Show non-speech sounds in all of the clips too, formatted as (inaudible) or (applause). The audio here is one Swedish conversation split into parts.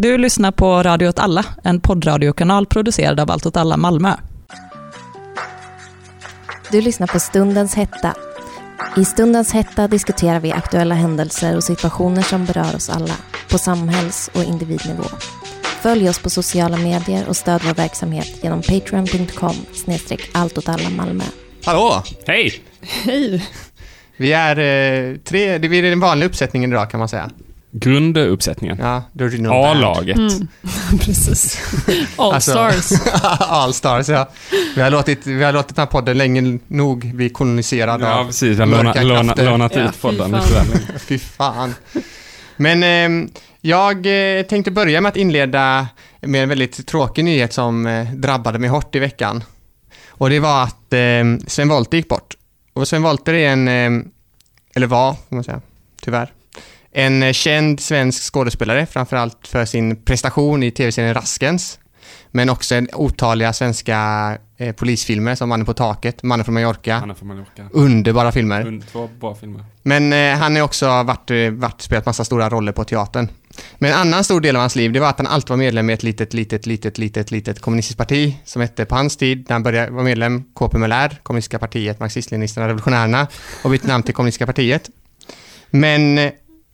Du lyssnar på Radio åt alla, en poddradiokanal producerad av Allt åt alla Malmö. Du lyssnar på Stundens hetta. I Stundens hetta diskuterar vi aktuella händelser och situationer som berör oss alla, på samhälls och individnivå. Följ oss på sociala medier och stöd vår verksamhet genom patreon.com snedstreck Malmö. Hallå! Hej! Hej! Vi är eh, tre, det blir den vanliga uppsättningen idag kan man säga. Grunduppsättningen. Ja, the original band. A-laget. Mm. (laughs) Precis. All Alltså- stars. (laughs) All stars, ja. Vi har, låtit, vi har låtit den här podden länge nog bli koloniserad Ja, av precis. Jag har mörka lånat, lånat, krafter. lånat Ja, ut fy podden fan. lite väl. (laughs) Fy fan. Men eh, jag tänkte börja med att inleda med en väldigt tråkig nyhet som eh, drabbade mig hårt i veckan. Och det var att eh, Sven Wollter gick bort. Och Sven Wollter är en, eh, eller var, får man säga, tyvärr, en känd svensk skådespelare, framförallt för sin prestation i tv-serien Raskens. Men också en otaliga svenska eh, polisfilmer som Mannen på taket, Mannen från Mallorca. Hanna från Mallorca. Underbara filmer. Und- Två bra filmer. Men eh, han har också varit, eh, varit, spelat massa stora roller på teatern. Men en annan stor del av hans liv, det var att han alltid var medlem i ett litet, litet, litet, litet, litet kommunistiskt parti som hette på hans tid, när han började vara medlem, KPMLR, Kommunistiska partiet, Marxist-Leninisterna, Revolutionärerna och bytte namn till Kommunistiska partiet. Men eh,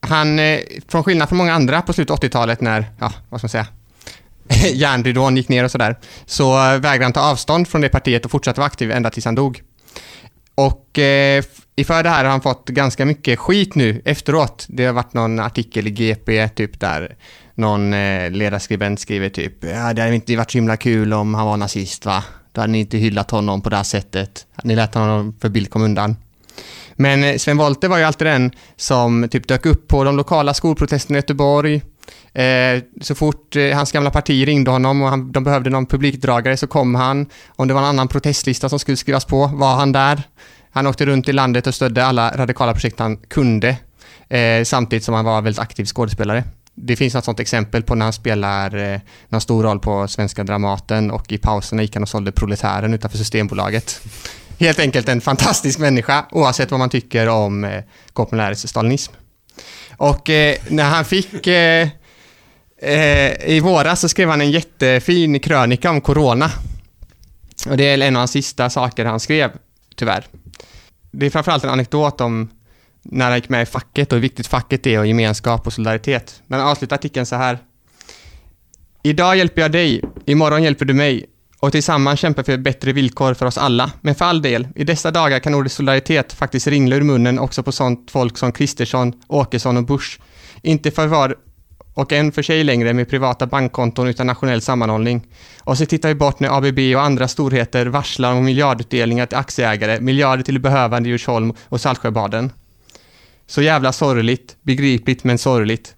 han, eh, från skillnad från många andra på slutet av 80-talet när, ja, vad ska man säga, (laughs) järnridån gick ner och sådär, så eh, vägrade han ta avstånd från det partiet och fortsatte vara aktiv ända tills han dog. Och eh, inför det här har han fått ganska mycket skit nu efteråt. Det har varit någon artikel i GP typ där någon eh, ledarskribent skriver typ ja, det hade inte varit så himla kul om han var nazist va? Då hade ni inte hyllat honom på det här sättet. Ni lät honom för bild kom undan. Men eh, Sven Wollter var ju alltid den som typ dök upp på de lokala skolprotesterna i Göteborg. Eh, så fort eh, hans gamla parti ringde honom och han, de behövde någon publikdragare så kom han. Om det var en annan protestlista som skulle skrivas på var han där. Han åkte runt i landet och stödde alla radikala projekt han kunde. Eh, samtidigt som han var väldigt aktiv skådespelare. Det finns något sånt exempel på när han spelar eh, någon stor roll på Svenska Dramaten och i pauserna gick han och sålde Proletären utanför Systembolaget. Helt enkelt en fantastisk människa oavsett vad man tycker om eh, Koppenläres stalinism. Och eh, när han fick eh, eh, i våras så skrev han en jättefin krönika om corona. Och det är en av hans sista saker han skrev, tyvärr. Det är framförallt en anekdot om när han gick med i facket och hur viktigt facket är och gemenskap och solidaritet. Men han avslutar artikeln så här. Idag hjälper jag dig, imorgon hjälper du mig och tillsammans kämpar vi för bättre villkor för oss alla. Men för all del, i dessa dagar kan ordet solidaritet faktiskt ringla ur munnen också på sånt folk som Kristersson, Åkesson och Bush. Inte för var och en för sig längre med privata bankkonton utan nationell sammanhållning. Och så tittar vi bort när ABB och andra storheter varslar om miljardutdelningar till aktieägare, miljarder till behövande i Djursholm och Saltsjöbaden. Så jävla sorgligt, begripligt men sorgligt.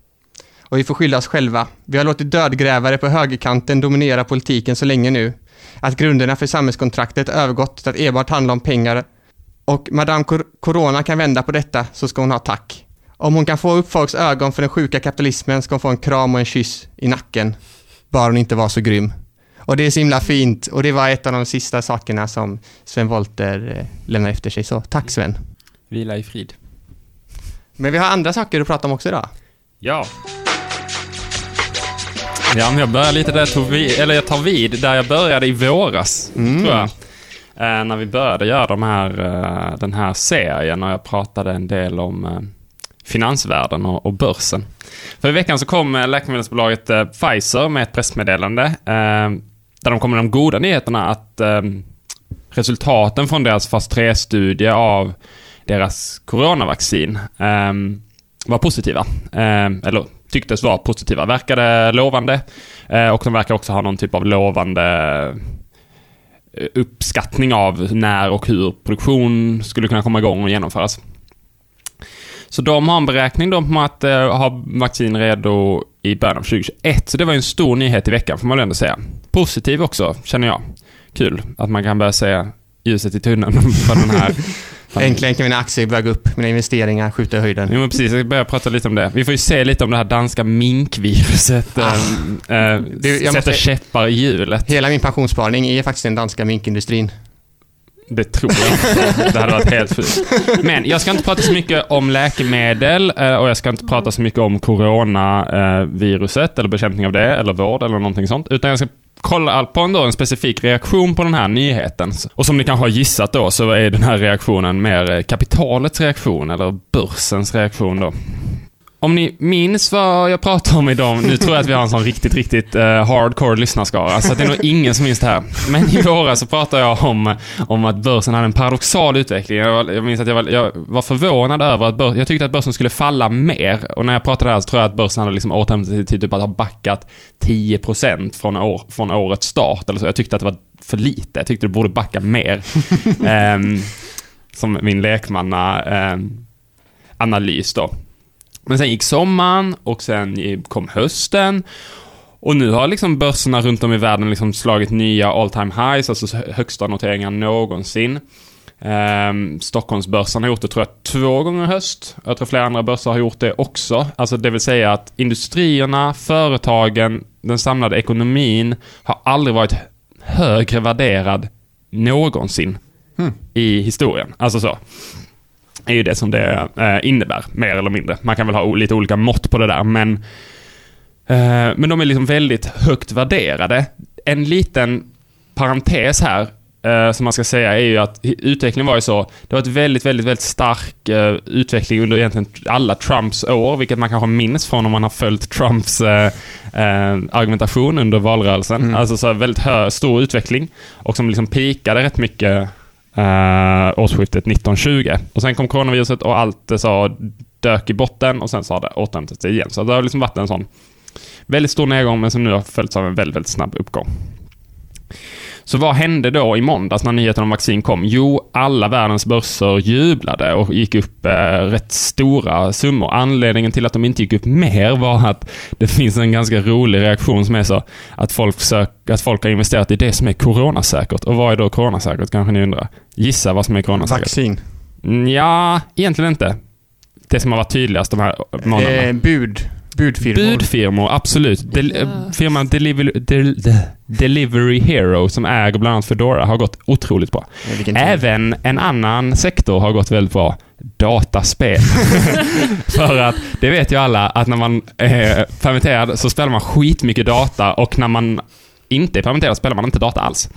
Och vi får skylla oss själva. Vi har låtit dödgrävare på högerkanten dominera politiken så länge nu. Att grunderna för samhällskontraktet övergått till att enbart handla om pengar. Och Madame Cor- Corona kan vända på detta så ska hon ha tack. Om hon kan få upp folks ögon för den sjuka kapitalismen ska hon få en kram och en kyss i nacken. Bara hon inte var så grym. Och det är så himla fint och det var ett av de sista sakerna som Sven Wollter eh, lämnade efter sig. Så tack Sven. Vila i frid. Men vi har andra saker att prata om också idag. Ja. Ja, men jag börjar lite där jag tog vid, eller jag tar vid där jag började i våras, Mm. tror jag. Eh, när vi började göra de här, eh, den här serien och jag pratade en del om eh, finansvärlden och, och börsen. För i veckan så kom eh, läkemedelsbolaget eh, Pfizer med ett pressmeddelande eh, där de kom med de goda nyheterna att resultaten från deras fas 3-studie av deras coronavaccin eh, var positiva. Eh, eller tycktes vara positiva. Verkade lovande. Eh, och de verkar också ha någon typ av lovande eh, uppskattning av när och hur produktion skulle kunna komma igång och genomföras. Så de har en beräkning då på att eh, ha vaccin redo i början av 2021. Så det var ju en stor nyhet i veckan får man väl ändå säga. Positiv också, känner jag. Kul att man kan börja se ljuset i tunneln (laughs) för den här (laughs) Äntligen kan mina aktier börja gå upp, mina investeringar skjuta i höjden. Jo men precis, jag börjar prata lite om det. Vi får ju se lite om det här danska minkviruset. Ah. äh, Du, sätter måste- käppar i hjulet. Hela min pensionssparning är faktiskt den danska minkindustrin. Det tror jag inte. Det hade varit helt fult. Men jag ska inte prata så mycket om läkemedel eh, och jag ska inte prata så mycket om coronaviruset eller bekämpning av det eller vård eller någonting sånt. Utan jag ska kolla på en, då, en specifik reaktion på den här nyheten. Och som ni kanske har gissat då så är den här reaktionen mer eh, kapitalets reaktion eller börsens reaktion då. Om ni minns vad jag pratade om idag, nu tror jag att vi har en sån riktigt, riktigt uh, hardcore lyssnarskara, så det är nog ingen som minns det här. Men i våras så pratade jag om, om att börsen hade en paradoxal utveckling. Jag, jag minns att jag var, jag var förvånad över att börsen, jag tyckte att börsen skulle falla mer. Och när jag pratade här så tror jag att börsen hade liksom återhämtat sig till typ att ha backat 10% från, år, från årets start eller så. Jag tyckte att det var för lite. Jag tyckte det borde backa mer. um, (laughs) som min lekmanna um, analys då. Men sen gick sommaren och sen kom hösten. Och nu har liksom börserna runt om i världen liksom slagit nya all time highs, alltså högsta noteringar någonsin. Um, Stockholmsbörsen har gjort det tror jag två gånger i höst. Jag tror flera andra börser har gjort det också. Alltså det vill säga att industrierna, företagen, den samlade ekonomin har aldrig varit högre värderad någonsin hmm. i historien. Alltså så är ju det som det eh, innebär, mer eller mindre. Man kan väl ha lite olika mått på det där, men, eh, men de är liksom väldigt högt värderade. En liten parentes här, eh, som man ska säga, är ju att utvecklingen var ju så, det var ett väldigt, väldigt, väldigt stark utveckling under egentligen alla Trumps år, vilket man kanske minns från om man har följt Trumps argumentation under valrörelsen. Mm. Alltså så väldigt hö, stor utveckling och som liksom pikade rätt mycket eh, årsskiftet 1920. Och sen kom coronaviruset och allt det så dök i botten och sen så har det återhämtat sig igen. Så det har liksom varit en sån väldigt stor nedgång men som nu har följts av en väldigt, väldigt snabb uppgång. Så vad hände då i måndags när nyheten om vaccin kom? Jo, alla världens börser jublade och gick upp eh, rätt stora summor. Anledningen till att de inte gick upp mer var att det finns en ganska rolig reaktion som är så att folk, sök, att folk har investerat i det som är coronasäkert. Och vad är då coronasäkert kanske ni undrar? Gissa vad som är coronasäkert? Vaccin? Ja, egentligen inte. Det som har varit tydligast de här månaderna. Eh, bud. Budfirmor. Budfirmor, absolut. Del yes. Firman Deliver Del Delivery Hero som äger bland annat Foodora har gått otroligt bra. Även en annan sektor har gått väldigt bra. Dataspel. (laughs) För att, det vet ju alla, att när man är permitterad så spelar man skitmycket data och när man inte är permitterad spelar man inte data alls.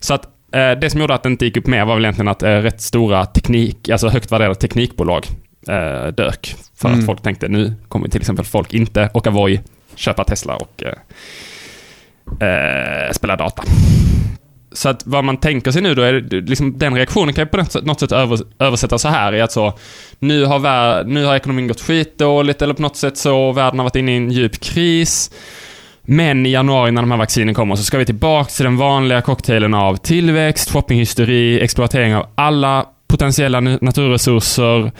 Så att eh, det som gjorde att det inte gick upp mer var väl egentligen att eh, rätt stora teknik, alltså högt värderade teknikbolag eh, dök. För mm. att folk tänkte nu kommer till exempel folk inte åka Voi, köpa Tesla och eh, eh, spela data. Så att vad man tänker sig nu då är liksom den reaktionen kan ju på något sätt över, översättas så här i att så nu har, vär, nu har ekonomin gått skitdåligt eller på något sätt så världen har varit inne i en djup kris. Men i januari när de här vaccinen kommer så ska vi tillbaka till den vanliga cocktailen av tillväxt, shoppinghysteri, exploatering av alla potentiella naturresurser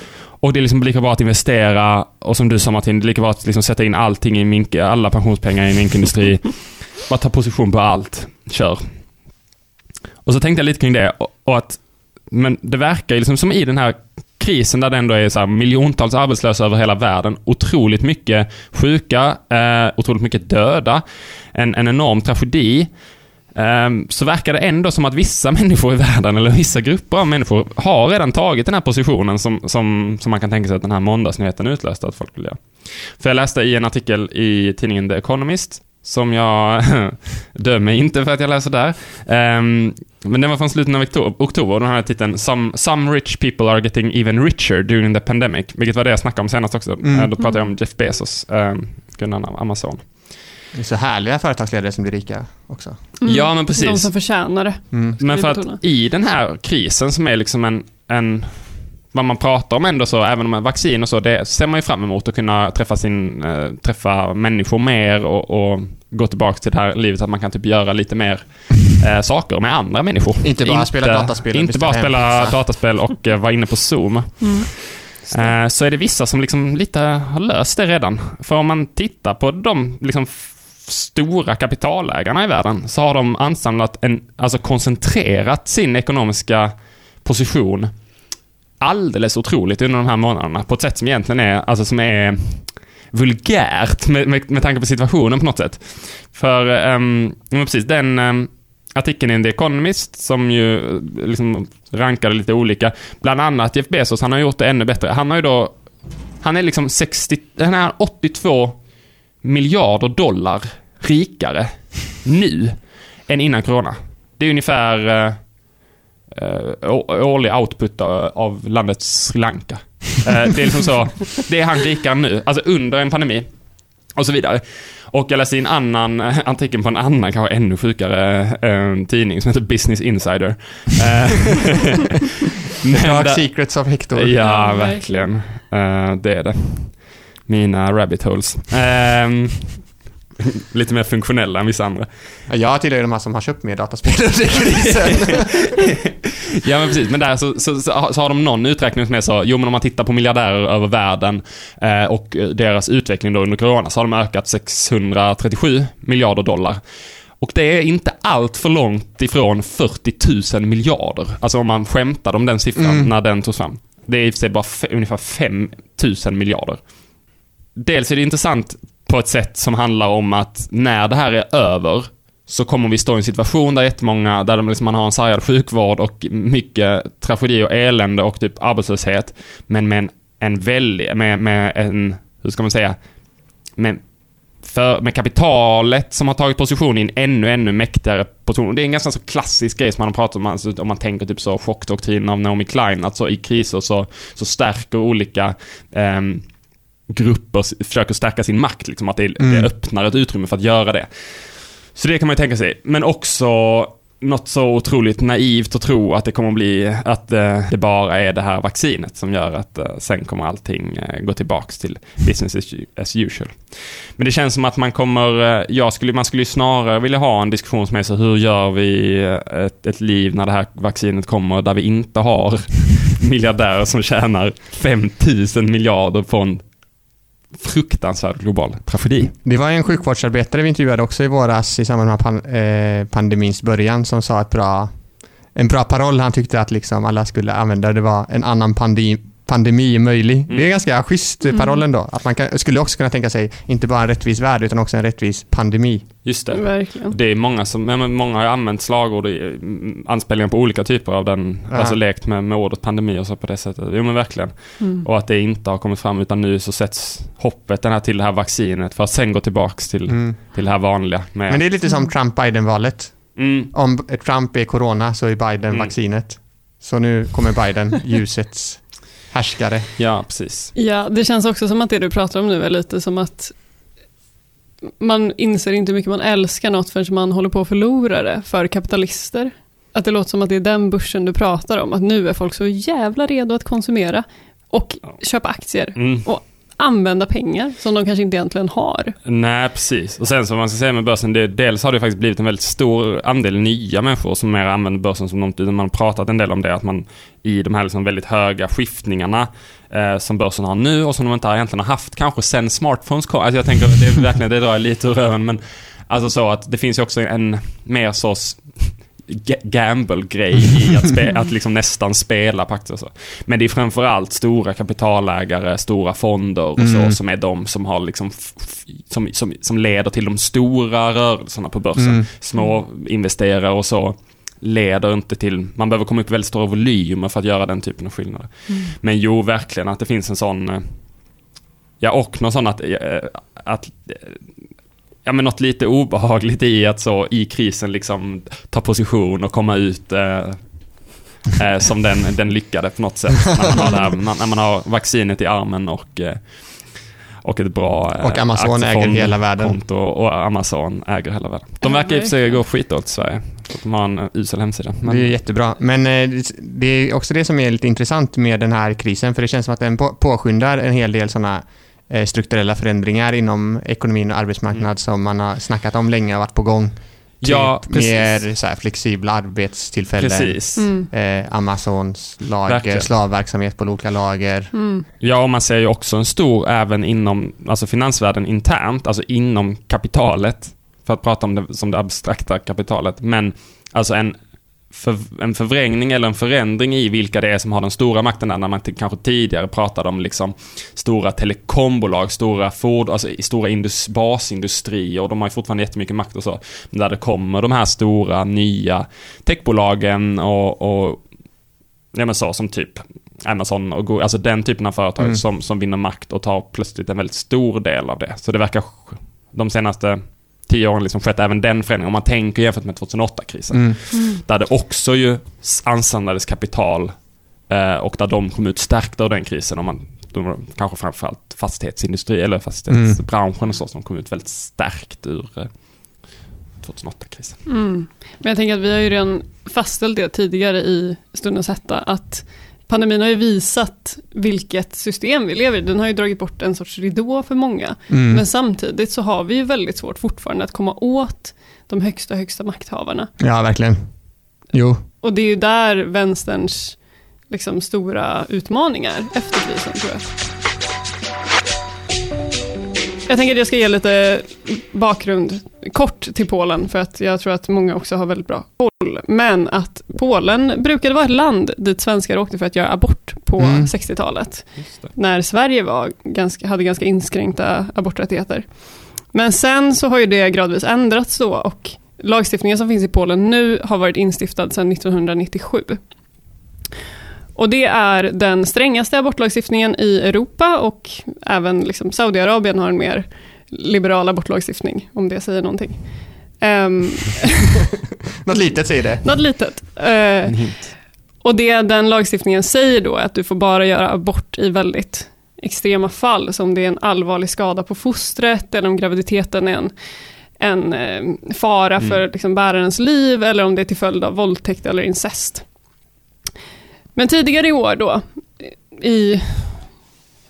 och det är liksom lika bra att investera och som du sa Martin, det är lika bra att liksom sätta in allting i mink, alla pensionspengar i minkindustri. (laughs) Bara ta position på allt. Kör. Och så tänkte jag lite kring det och, att, men det verkar ju liksom som i den här krisen där det ändå är så miljontals arbetslösa över hela världen, otroligt mycket sjuka, eh, otroligt mycket döda, en, en enorm tragedi. Ehm, så verkar det ändå som att vissa (laughs) människor i världen, eller vissa grupper av människor, har redan tagit den här positionen som, som, som man kan tänka sig att den här måndagsnyheten utlöste att folk vill göra. För jag läste i en artikel i tidningen The Economist, som jag (laughs) dömer inte för att jag läser där. Um, men den var från slutet av oktober och den hade titeln some, “Some rich people are getting even richer during the pandemic”, vilket var det jag snackade om senast också. Mm. Då pratade jag om Jeff Bezos, um, Amazon. Det är så härliga företagsledare som blir rika också. Mm. Ja, men precis. De som förtjänar det. Mm. Men för att i den här krisen som är liksom en, en vad man pratar om ändå så, även om vaccin och så, det ser man ju fram emot att kunna träffa sin, äh, träffa människor mer och, och, gå tillbaka till det här livet att man kan typ göra lite mer äh, saker med andra människor. Inte bara inte, spela dataspel. Inte bara spela (laughs) dataspel och äh, vara inne på Zoom. Mm. Så är det vissa som liksom lite har löst det redan. För om man tittar på de liksom stora kapitalägarna i världen så har de ansamlat en, alltså koncentrerat sin ekonomiska position alldeles otroligt under de här månaderna på ett sätt som egentligen är, alltså som är vulgärt med, med, med tanke på situationen på något sätt. För, um, precis, den um, artikeln i The Economist som ju eh, liksom rankade lite olika. Bland annat Jeff Bezos, han har gjort det ännu bättre. Han har ju då, han är liksom 60, han är 82 miljarder dollar rikare nu än innan corona. Det är ungefär eh, eh, årlig output av landet Sri Lanka. Eh, det är liksom så, det är han rikare nu, alltså under en pandemi. Och så vidare. Och jag läste en annan eh, artikel på en annan, kanske ännu sjukare eh, tidning som heter Business Insider. Eh, (laughs) Dark Secrets of Hector. Ja, verkligen. Uh, det är det. Mina rabbit holes. Uh, (laughs) lite mer funktionella än vissa andra. Jag tillhör de här som har köpt mer dataspel under krisen. (laughs) ja men precis, men där så, så, så, har de någon uträkning som är så, jo men om man tittar på miljardärer över världen eh, och deras utveckling då under corona så har de ökat 637 miljarder dollar. Och det är inte allt för långt ifrån 40 000 miljarder. Alltså om man skämtade om den siffran mm. när den togs fram. Det är i och för sig bara ungefär 5 000 miljarder. Dels är det intressant på ett sätt som handlar om att när det här är över så kommer vi stå i en situation där jättemånga, där liksom man har en sargad sjukvård och mycket tragedi och elände och typ arbetslöshet. Men med en, en väldig, med, med en, hur ska man säga, med, för, med kapitalet som har tagit position i en ännu, ännu mäktigare position. Det är en ganska så klassisk grej som man har pratat om, alltså, om man tänker typ så chockdoktrinen av Naomi Klein, att så i kriser så, så stärker olika um, grupper försöker stärka sin makt, liksom, att det, mm. det öppnar ett utrymme för att göra det. Så det kan man ju tänka sig. Men också något så otroligt naivt att tro att det kommer att bli, att eh, det bara är det här vaccinet som gör att eh, sen kommer allting eh, gå tillbaks till business as usual. Men det känns som att man kommer, jag skulle, man skulle ju snarare vilja ha en diskussion som är så hur gör vi ett, ett liv när det här vaccinet kommer där vi inte har (laughs) miljardärer som tjänar 5000 miljarder en fruktansvärd global tragedi. Det var en sjukvårdsarbetare vi intervjuade också i våras i samband med pan eh, pandemins början som sa ett bra, en bra paroll han tyckte att liksom alla skulle använda. Det var en annan pandemi, pandemi möjlig. Mm. Det är ganska schysst mm. paroll ändå. Att man kan, skulle också kunna tänka sig inte bara en rättvis värld utan också en rättvis pandemi. Just det. Verkligen. Det är många som, många har använt slagord i mm, anspelningar på olika typer av den, ja. alltså lekt med, med ordet pandemi och så på det sättet. Jo men verkligen. Mm. Och att det inte har kommit fram utan nu så sätts hoppet den här till det här vaccinet för att sen gå tillbaks till, mm. till det här vanliga. Med, men det är lite som Trump-Biden-valet. Mm. Om Trump är corona så är Biden mm. vaccinet. Så nu kommer Biden (laughs) ljusets härskare. Ja, precis. Ja, det känns också som att det du pratar om nu är lite som att man inser inte hur mycket man älskar något förrän man håller på att förlora det för kapitalister. Att det låter som att det är den börsen du pratar om, att nu är folk så jävla redo att konsumera och ja. köpa aktier. Mm. Och använda pengar som de kanske inte egentligen har. Nej, precis. Och sen som man ska säga med börsen, det, dels har det faktiskt blivit en väldigt stor andel nya människor som mer använder börsen som något, man har pratat en del om det, att man i de här liksom väldigt höga skiftningarna eh, som börsen har nu och som de inte egentligen har haft kanske sen smartphones kom. Alltså jag tänker, det är verkligen, det drar jag lite ur röven, men alltså så att det finns ju också en mer sorts gamble-grej i (laughs) att, spe, att liksom nästan spela på aktier. Så. Men det är framförallt stora kapitalägare, stora fonder och så mm. som är de som har liksom som, som, som leder till de stora rörelserna på börsen. Mm. Små investerare och så leder inte till, man behöver komma upp i väldigt stora volymer för att göra den typen av skillnader. Mm. Men jo, verkligen att det finns en sån, eh, ja och någon sån att, eh, att ja, men något lite obehagligt i att så i krisen liksom ta position och komma ut eh, eh, som den, den lyckade på något sätt. När man har, här, när man har vaccinet i armen och, eh, och ett bra eh, Och Amazon äger hela världen. Konto och Amazon äger hela världen. De verkar i och för sig gå skitdåligt i Sverige. De har en usel hemsida. Men... Det är jättebra. Men eh, det är också det som är lite intressant med den här krisen, för det känns som att den påskyndar en hel del sådana strukturella förändringar inom ekonomin och arbetsmarknad mm. som man har snackat om länge och varit på gång. Typ ja, mer så här, flexibla arbetstillfällen. Precis. Mm. Eh, Amazons lager, Verkligen. slavverksamhet på olika lager. Mm. Ja, och man ser ju också en stor, även inom alltså finansvärlden internt, alltså inom kapitalet, för att prata om det som det abstrakta kapitalet, men alltså en för, en förvrängning eller en förändring i vilka det är som har den stora makten där, när man kanske tidigare pratade om liksom stora telekombolag, stora ford, alltså stora indus, basindustrier, och de har ju fortfarande jättemycket makt och så. Men där det kommer de här stora, nya techbolagen och, och ja men så, som typ Amazon och Google, alltså den typen av företag Mm. som, som vinner makt och tar plötsligt en väldigt stor del av det. Så det verkar de senaste tio åren liksom skett även den förändringen. Om man tänker jämfört med 2008-krisen. Mm. Där det också ju ansamlades kapital eh, och där de kom ut stärkta av den krisen. Om man, de, kanske framförallt fastighetsindustri eller fastighetsbranschen och så som kom ut väldigt stärkt ur eh, 2008-krisen. Mm. Men jag tänker att vi har ju redan fastställt det tidigare i stundens hetta, att pandemin har ju visat vilket system vi lever i. Den har ju dragit bort en sorts ridå för många. Mm. Men samtidigt så har vi ju väldigt svårt fortfarande att komma åt de högsta, högsta makthavarna. Ja, verkligen. Jo. Och det är ju där vänsterns liksom, stora utmaningar efter krisen, tror jag. Jag tänker att jag ska ge lite bakgrund kort till Polen, för att jag tror att många också har väldigt bra koll. Men att Polen brukade vara ett land dit svenskar åkte för att göra abort på Mm. 60-talet. När Sverige var ganska, hade ganska inskränkta aborträttigheter. Men sen så har ju det gradvis ändrats då och lagstiftningen som finns i Polen nu har varit instiftad sedan 1997. Och det är den strängaste abortlagstiftningen i Europa och även liksom Saudiarabien har en mer liberal abortlagstiftning, om det säger någonting. Um, (laughs) Något litet säger det. något litet. Hint. och det den lagstiftningen säger då är att du får bara göra abort i väldigt extrema fall, som det är en allvarlig skada på fostret, eller om graviditeten är en, en eh, fara Mm. för liksom, bärarens liv, eller om det är till följd av våldtäkt eller incest. Men tidigare i år då, i,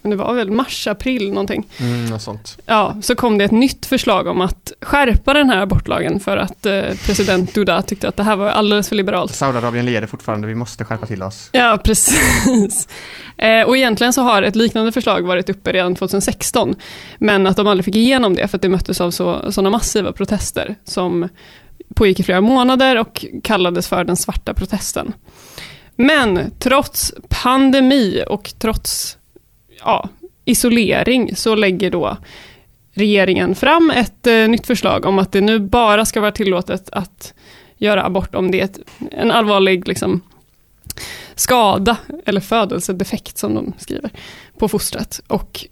men det var väl mars, april någonting, Mm, något sånt. ja, så kom det ett nytt förslag om att skärpa den här abortlagen för att eh, president Duda tyckte att det här var alldeles för liberalt. Saudiarabien leder fortfarande, vi måste skärpa till oss. Ja, precis. (laughs) Eh, och egentligen så har ett liknande förslag varit uppe redan 2016, men att de aldrig fick igenom det för att det möttes av så, sådana massiva protester som pågick i flera månader och kallades för den svarta protesten. Men trots pandemi och trots ja, isolering så lägger då regeringen fram ett eh, nytt förslag om att det nu bara ska vara tillåtet att göra abort om det är ett, en allvarlig liksom, skada eller födelsedefekt som de skriver på fostret. Och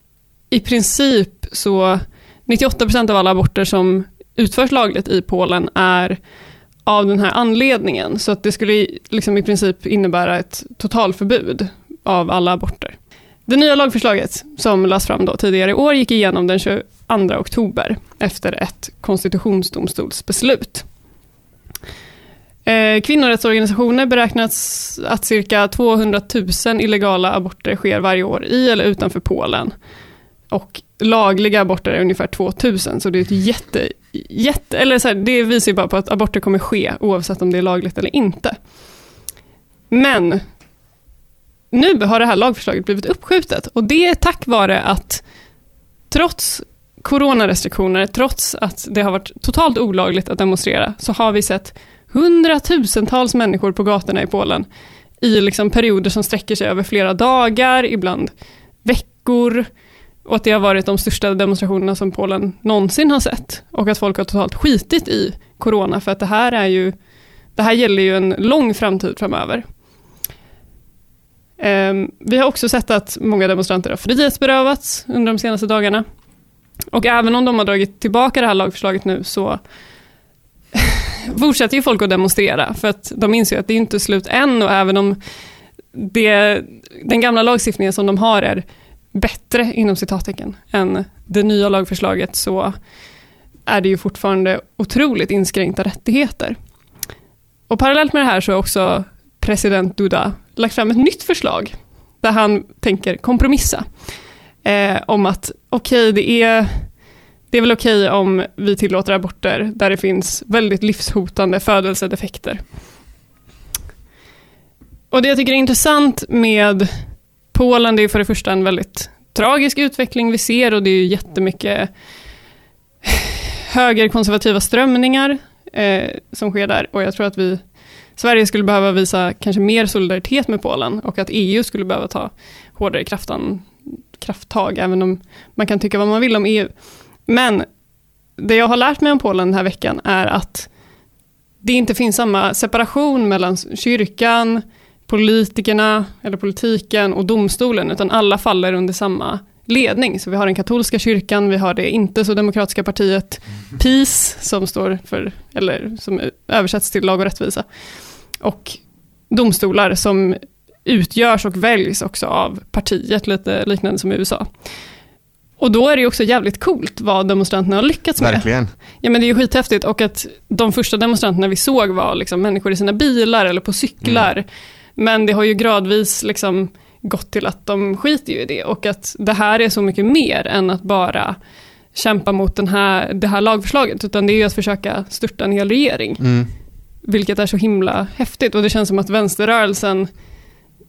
i princip så 98% av alla aborter som utförs lagligt i Polen är av den här anledningen. Så att det skulle i- liksom i princip innebära ett totalförbud av alla aborter. Det nya lagförslaget som lades fram då tidigare i år gick igenom den 22 oktober efter ett konstitutionsdomstolsbeslut. Eh, kvinnorättsorganisationer beräknas att cirka 200 000 illegala aborter sker varje år i eller utanför Polen. Och lagliga aborter är ungefär 2000, så det är ett jätte, jätte eller så här, det visar ju bara på att aborter kommer ske oavsett om det är lagligt eller inte. Men nu har det här lagförslaget blivit uppskjutet och det är tack vare att trots coronarestriktioner, trots att det har varit totalt olagligt att demonstrera, så har vi sett hundratusentals människor på gatorna i Polen i liksom perioder som sträcker sig över flera dagar, ibland veckor, och att det har varit de största demonstrationerna som Polen någonsin har sett. Och att folk har totalt skitit i corona, för att det här är ju, det här gäller ju en lång framtid framöver. Ehm, vi har också sett att många demonstranter har frihetsberövats under de senaste dagarna. Och även om de har dragit tillbaka det här lagförslaget nu så (laughs) fortsätter ju folk att demonstrera för att de inser att det är inte slut än och även om det, den gamla lagstiftningen som de har är bättre inom citattecken än det nya lagförslaget så är det ju fortfarande otroligt inskränkta rättigheter. Och parallellt med det här så har också president Duda lagt fram ett nytt förslag där han tänker kompromissa eh, om att okej, det är det är väl okej om vi tillåter aborter där det finns väldigt livshotande födelsedefekter. Och det jag tycker är intressant med Polen, det är för det första en väldigt tragisk utveckling vi ser och det är ju jättemycket högerkonservativa strömningar eh, som sker där och jag tror att vi Sverige skulle behöva visa kanske mer solidaritet med Polen och att EU skulle behöva ta hårdare kraftan, krafttag, även om man kan tycka vad man vill om EU. Men det jag har lärt mig om Polen den här veckan är att det inte finns samma separation mellan kyrkan, politikerna eller politiken och domstolen, utan alla faller under samma ledning. Så vi har den katolska kyrkan, vi har det inte så demokratiska partiet PIS, som står för, eller som översätts till lag och rättvisa. Och domstolar som utgörs och väljs också av partiet, lite liknande som i USA. Och då är det ju också jävligt coolt vad demonstranterna har lyckats med. Verkligen. Ja men det är ju skithäftigt och att de första demonstranterna vi såg var liksom människor i sina bilar eller på cyklar. Mm. Men det har ju gradvis liksom gått till att de skiter ju i det och att det här är så mycket mer än att bara kämpa mot den här, det här lagförslaget, utan det är ju att försöka störta en hel regering. Mm. Vilket är så himla häftigt och det känns som att vänsterrörelsen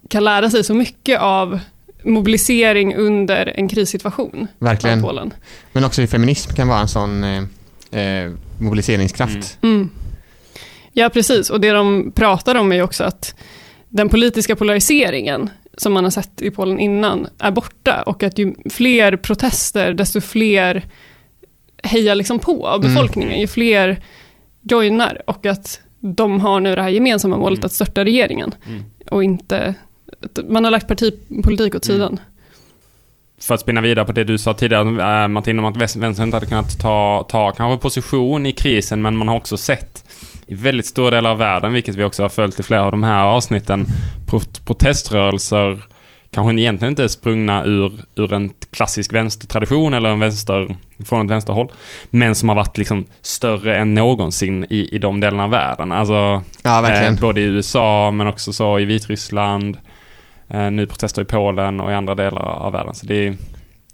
kan lära sig så mycket av mobilisering under en krissituation Verkligen. Polen. Men också feminism kan vara en sån eh, eh, mobiliseringskraft. Mm. Ja, precis. Och det de pratar om är ju också att den politiska polariseringen som man har sett i Polen innan är borta och att ju fler protester, desto fler hejar liksom på av Mm. befolkningen, ju fler joinar och att de har nu det här gemensamma målet Mm. att störta regeringen Mm. och inte, man har lagt partipolitik åt Mm. sidan. För att spinna vidare på det du sa tidigare, äh, Martin, om att inte hade kunnat ta, ta kanske position i krisen, men man har också sett i väldigt stora delar av världen, vilket vi också har följt i flera av de här avsnitten, prot- proteströrelser kanske egentligen inte är sprungna ur, ur en klassisk vänstertradition eller en vänster, från ett vänsterhåll, men som har varit liksom större än någonsin i, i de delarna av världen. Alltså, Ja. Eh, både i USA men också så i Vitryssland. Eh, nu protester i Polen och i andra delar av världen. Så det är,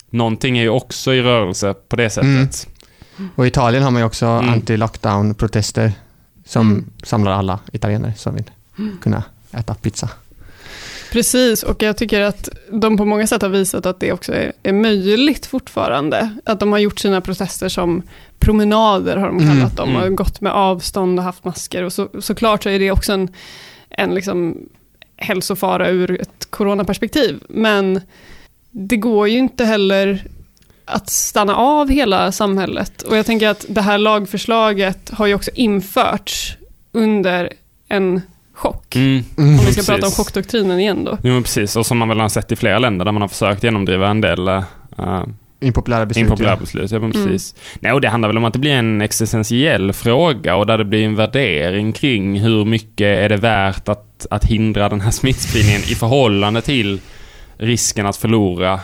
någonting är ju också i rörelse på det sättet. Mm. Och i Italien har man ju också Mm. anti-lockdown-protester som samlar alla italienare som vill kunna äta pizza. Precis, och jag tycker att de på många sätt har visat att det också är, är möjligt fortfarande. Att de har gjort sina protester som promenader har de Mm, kallat dem, mm. och gått med avstånd och haft masker. Och så, såklart så är det också en, en liksom hälsofara ur ett coronaperspektiv. Men det går ju inte heller att stanna av hela samhället. Och jag tänker att det här lagförslaget har ju också införts under en chock. Mm. Mm. Om vi ska Precis. prata om chockdoktrinen igen då. Jo, men precis. Och som man väl har sett i flera länder där man har försökt genomdriva en del uh, Impopulära beslut. impopulära beslut. Ja, men Mm. precis. Nej, och det handlar väl om att det blir en existentiell fråga och där det blir en värdering kring hur mycket är det värt att, att hindra den här smittspridningen i förhållande till risken att förlora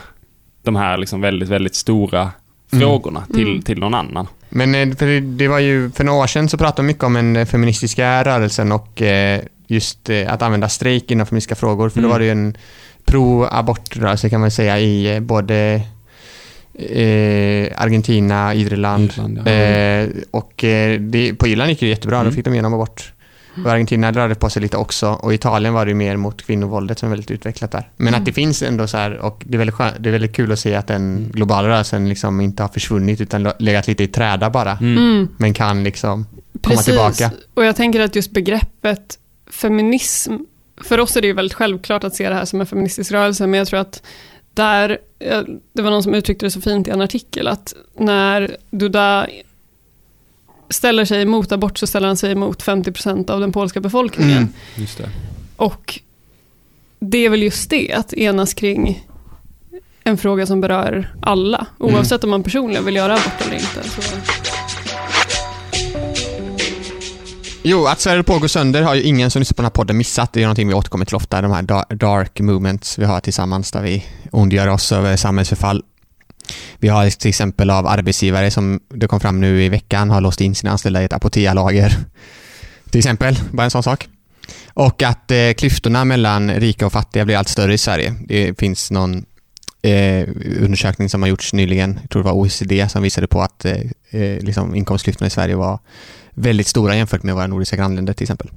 de här liksom väldigt, väldigt stora Mm. frågorna till, Mm. till någon annan. Men eh, för det var ju, för några år sedan så pratade man mycket om den eh, feministiska rörelsen och eh, just att använda strejk inom feministiska frågor. För då Mm. var det ju en pro-abortrörelse kan man säga i både eh, Argentina, Irland, Irland, ja. eh, och eh, det, på Irland gick det jättebra, Mm. då fick de igenom abort. Och Argentina rörde på sig lite också och Italien var det ju mer mot kvinnovåldet som är väldigt utvecklat där. Men Mm. att det finns ändå så här, och det är väldigt, skö- det är väldigt kul att se att den globala rörelsen liksom inte har försvunnit utan legat lite i träda bara. Mm. Mm. Men kan liksom komma tillbaka. Och jag tänker att just begreppet feminism, för oss är det ju väldigt självklart att se det här som en feministisk rörelse, men jag tror att där, eh, det var någon som uttryckte det så fint i en artikel, att när Duda ställer sig emot abort så ställer han sig emot 50% av den polska befolkningen. Mm. Just det. Och det är väl just det, att enas kring en fråga som berör alla, oavsett om man personligen vill göra abort eller inte. Så. Jo, att Sverige på går sönder har ju ingen som lyssnar på den här podden missat. Det är någonting vi återkommer till ofta, de här da- dark movements vi har tillsammans där vi ondgör oss över samhällsförfall. Vi har till exempel av arbetsgivare som det kom fram nu i veckan har låst in sina anställda i ett apotealager. Till exempel, bara en sån sak. Och att eh, klyftorna mellan rika och fattiga blir allt större i Sverige. Det finns någon eh, undersökning som har gjorts nyligen, jag tror det var OECD, som visade på att eh, eh, liksom inkomstklyftorna i Sverige var väldigt stora jämfört med våra nordiska grannländer till exempel.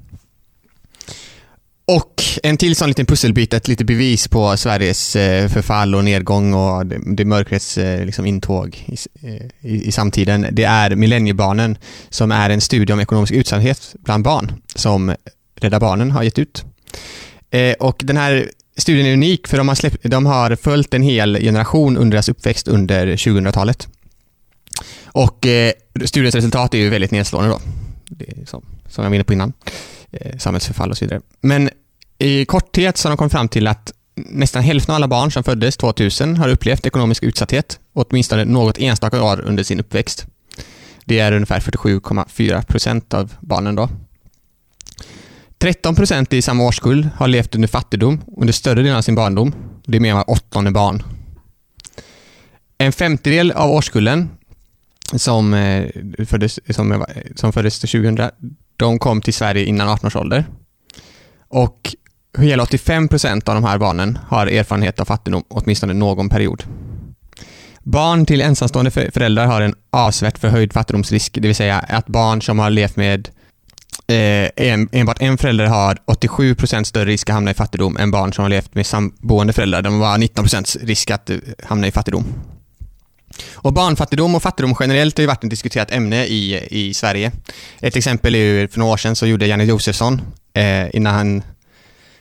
Och en till sån liten pusselbit, ett litet bevis på Sveriges eh, förfall och nedgång och det, det mörkrets eh, liksom intåg i, eh, i, i samtiden. Det är Millenniebarnen som är en studie om ekonomisk utsatthet bland barn som Rädda Barnen har gett ut. Och den här studien är unik för de har, släppt, de har följt en hel generation under deras uppväxt under 2000-talet. Och studiens resultat är ju väldigt nedslående då. Det är som, som jag var inne på innan. Samhällsförfall och så vidare. Men i korthet så har de kommit fram till att nästan hälften av alla barn som föddes 2000 har upplevt ekonomisk utsatthet åtminstone något enstaka år under sin uppväxt. Det är ungefär 47,4 procent av barnen då. 13 procent i samma årskull har levt under fattigdom under större delen av sin barndom. Det är mer än var åttonde barn. En femtedel av årskullen som, eh, föddes, som, eh, som föddes 2000, de kom till Sverige innan 18 års ålder. Och hela 85 procent av de här barnen har erfarenhet av fattigdom åtminstone någon period. Barn till ensamstående föräldrar har en avsevärt förhöjd fattigdomsrisk, det vill säga att barn som har levt med eh, en, enbart en förälder har 87 procent större risk att hamna i fattigdom än barn som har levt med samboende föräldrar. De har 19 procents risk att eh, hamna i fattigdom. Och barnfattigdom och fattigdom generellt har ju varit ett diskuterat ämne i, i Sverige. Ett exempel är ju för några år sedan så gjorde Janne Josefsson, eh, innan han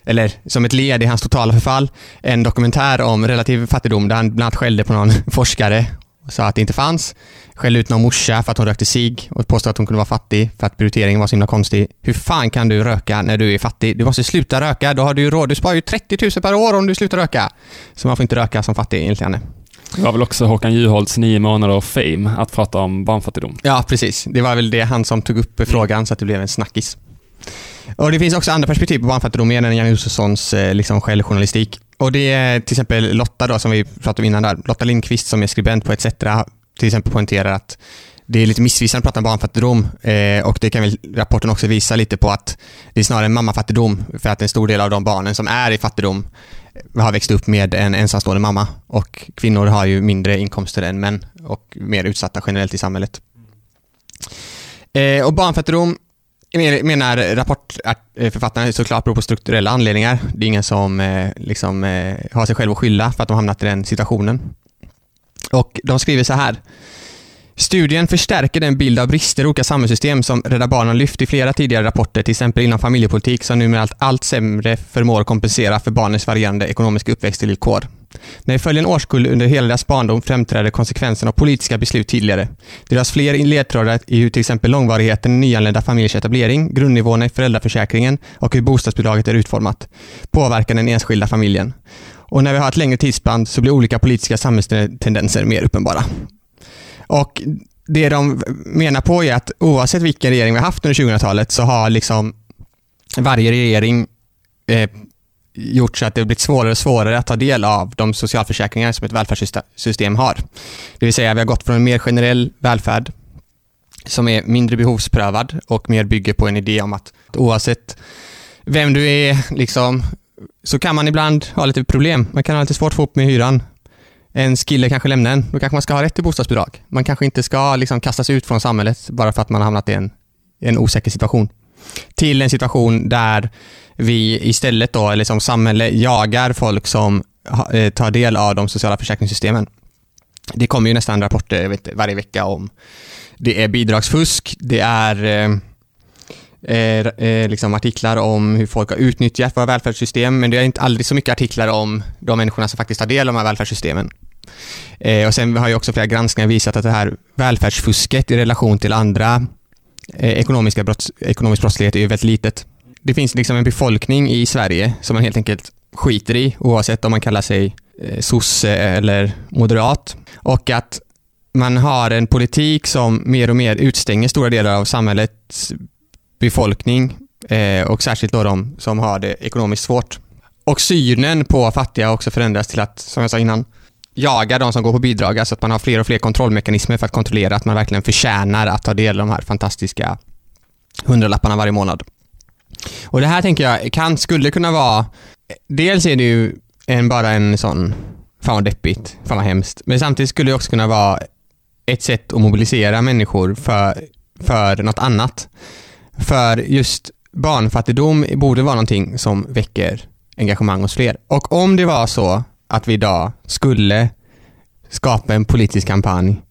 eller som ett led i hans totala förfall, en dokumentär om relativ fattigdom där han bland annat skällde på någon (laughs) forskare och sa att det inte fanns. Skällde ut någon morsa för att hon rökte sig och påstod att hon kunde vara fattig för att prioriteringen var så himla konstig. Hur fan kan du röka när du är fattig? Du måste sluta röka, då har du ju råd. Du sparar ju 30 000 per år om du slutar röka. Så man får inte röka som fattig enligt henne. Det var väl också Håkan Juholts nio månader av fame att prata om barnfattigdom. Ja, precis. Det var väl det han som tog upp frågan så att det blev en snackis. Och Det finns också andra perspektiv på barnfattigdom än Janne Josefssons eh, liksom, självjournalistik. Och det är till exempel Lotta då, som vi pratade om innan där. Lotta Lindqvist som är skribent på ETC till exempel poängterar att det är lite missvisande att prata om barnfattigdom eh, och det kan väl rapporten också visa lite på att det är snarare mammafattigdom för att en stor del av de barnen som är i fattigdom eh, har växt upp med en ensamstående mamma och kvinnor har ju mindre inkomster än män och mer utsatta generellt i samhället. Eh, och barnfattigdom menar rapportförfattarna såklart beror på strukturella anledningar. Det är ingen som eh, liksom, eh, har sig själv att skylla för att de hamnat i den situationen. Och de skriver så här. Studien förstärker den bild av brister i olika samhällssystem som Rädda Barnen lyft i flera tidigare rapporter, till exempel inom familjepolitik som numera allt, allt sämre förmår kompensera för barnens varierande ekonomiska uppväxtvillkor. När vi följer en årskull under hela deras barndom framträder konsekvenserna av politiska beslut tydligare. Det dras fler ledtrådar i hur till exempel långvarigheten i nyanlända familjers etablering, grundnivåerna i föräldraförsäkringen och hur bostadsbidraget är utformat påverkar den enskilda familjen. Och när vi har ett längre tidsspann så blir olika politiska samhällstendenser mer uppenbara. Och det de menar på är att oavsett vilken regering vi har haft under 2000-talet så har liksom varje regering eh, gjort så att det har blivit svårare och svårare att ta del av de socialförsäkringar som ett välfärdssystem har. Det vill säga, vi har gått från en mer generell välfärd som är mindre behovsprövad och mer bygger på en idé om att oavsett vem du är, liksom, så kan man ibland ha lite problem. Man kan ha lite svårt att få upp med hyran en kille kanske lämnar en, då kanske man ska ha rätt till bostadsbidrag. Man kanske inte ska liksom kastas ut från samhället bara för att man har hamnat i en, en osäker situation. Till en situation där vi istället då, eller som samhälle, jagar folk som eh, tar del av de sociala försäkringssystemen. Det kommer ju nästan rapporter vet, varje vecka om det är bidragsfusk, det är eh, eh, eh, liksom artiklar om hur folk har utnyttjat våra välfärdssystem, men det är inte aldrig så mycket artiklar om de människorna som faktiskt tar del av de här välfärdssystemen. Eh, och sen har ju också flera granskningar visat att det här välfärdsfusket i relation till andra Eh, ekonomiska brotts, ekonomisk brottslighet är ju väldigt litet. Det finns liksom en befolkning i Sverige som man helt enkelt skiter i oavsett om man kallar sig eh, sosse eller moderat. Och att man har en politik som mer och mer utstänger stora delar av samhällets befolkning eh, och särskilt då de som har det ekonomiskt svårt. Och synen på fattiga har också förändrats till att, som jag sa innan, jaga de som går på bidrag, alltså att man har fler och fler kontrollmekanismer för att kontrollera att man verkligen förtjänar att ta del av de här fantastiska hundralapparna varje månad. Och det här tänker jag kan, skulle kunna vara, dels är det ju en, bara en sån, fan vad deppigt, fan vad hemskt, men samtidigt skulle det också kunna vara ett sätt att mobilisera människor för, för något annat. För just barnfattigdom borde vara någonting som väcker engagemang hos fler. Och om det var så att vi idag skulle skapa en politisk kampanj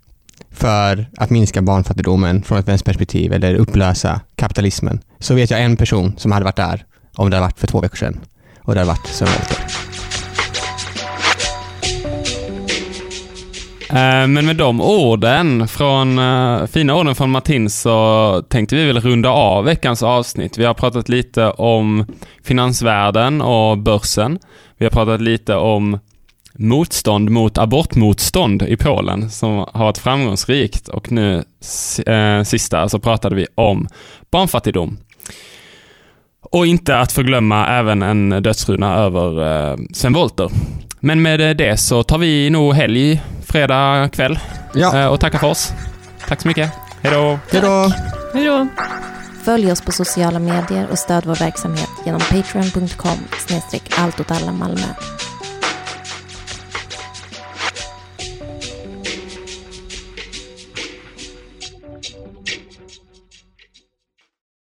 för att minska barnfattigdomen från ett vänsterperspektiv eller upplösa kapitalismen så vet jag en person som hade varit där om det hade varit för två veckor sedan och det hade varit Sven Wollter. Eh, men med de orden från, eh, fina orden från Martin så tänkte vi väl runda av veckans avsnitt. Vi har pratat lite om finansvärlden och börsen. Vi har pratat lite om motstånd mot abortmotstånd i Polen som har varit framgångsrikt och nu eh, sista så pratade vi om barnfattigdom. Och inte att förglömma även en dödsruna över eh, Sven Wollter. Men med det så tar vi nog helg fredag kväll Ja, eh, och tackar för oss. Tack så mycket. Hej då! hej då! Hej då! Följ oss på sociala medier och stöd vår verksamhet genom patreon.com snedstreck allt åt alla Malmö.